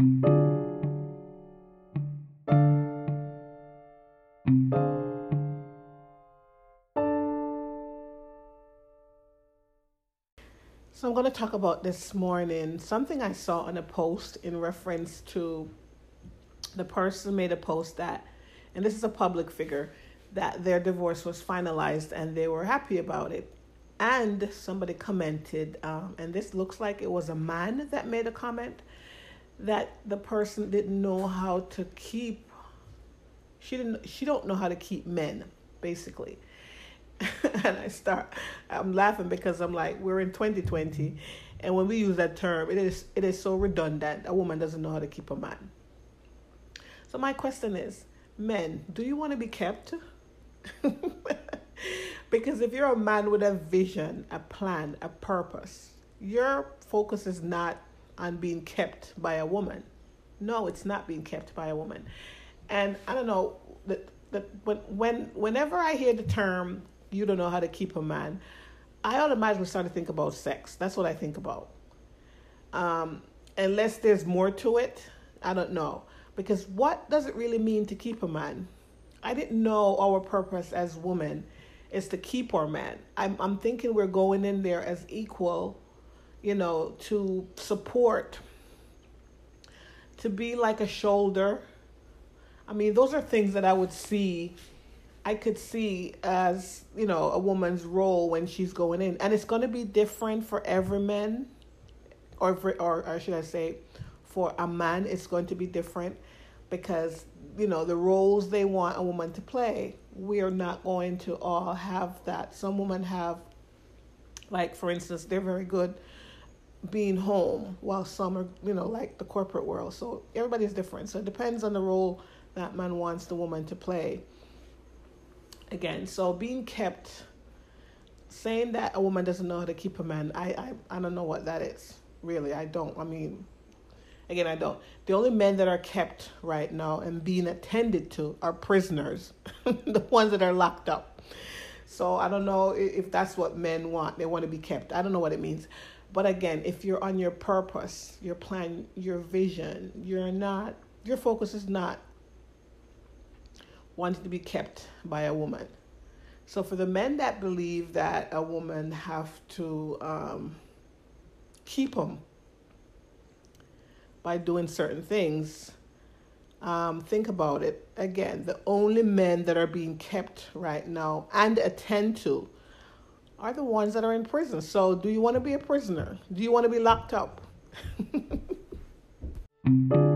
So, I'm going to talk about this morning something I saw on a post in reference to the person made a post that, and this is a public figure, that their divorce was finalized and they were happy about it. And somebody commented, um, and this looks like it was a man that made a comment that the person didn't know how to keep. She didn't. She don't know how to keep men, basically. and I start. I'm laughing because I'm like, we're in 2020, and when we use that term, it is it is so redundant. A woman doesn't know how to keep a man. So my question is, men, do you want to be kept? because if you're a man with a vision, a plan, a purpose, your focus is not on being kept by a woman. No, it's not being kept by a woman. And I don't know that that when when whenever I hear the term you don't know how to keep a man, I automatically start to think about sex. That's what I think about. Um, unless there's more to it, I don't know. Because what does it really mean to keep a man? I didn't know our purpose as women is to keep our man. I'm I'm thinking we're going in there as equal, you know, to support, to be like a shoulder. I mean, those are things that I would see I could see as, you know, a woman's role when she's going in. And it's going to be different for every man or for, or, or should I say for a man it's going to be different because you know the roles they want a woman to play we are not going to all have that some women have like for instance they're very good being home while some are you know like the corporate world so everybody's different so it depends on the role that man wants the woman to play again so being kept saying that a woman doesn't know how to keep a man i i, I don't know what that is really i don't i mean Again, I don't. The only men that are kept right now and being attended to are prisoners, the ones that are locked up. So I don't know if that's what men want. They want to be kept. I don't know what it means. But again, if you're on your purpose, your plan, your vision, you're not, your focus is not wanting to be kept by a woman. So for the men that believe that a woman have to um, keep them by doing certain things, um, think about it. Again, the only men that are being kept right now and attend to are the ones that are in prison. So, do you want to be a prisoner? Do you want to be locked up?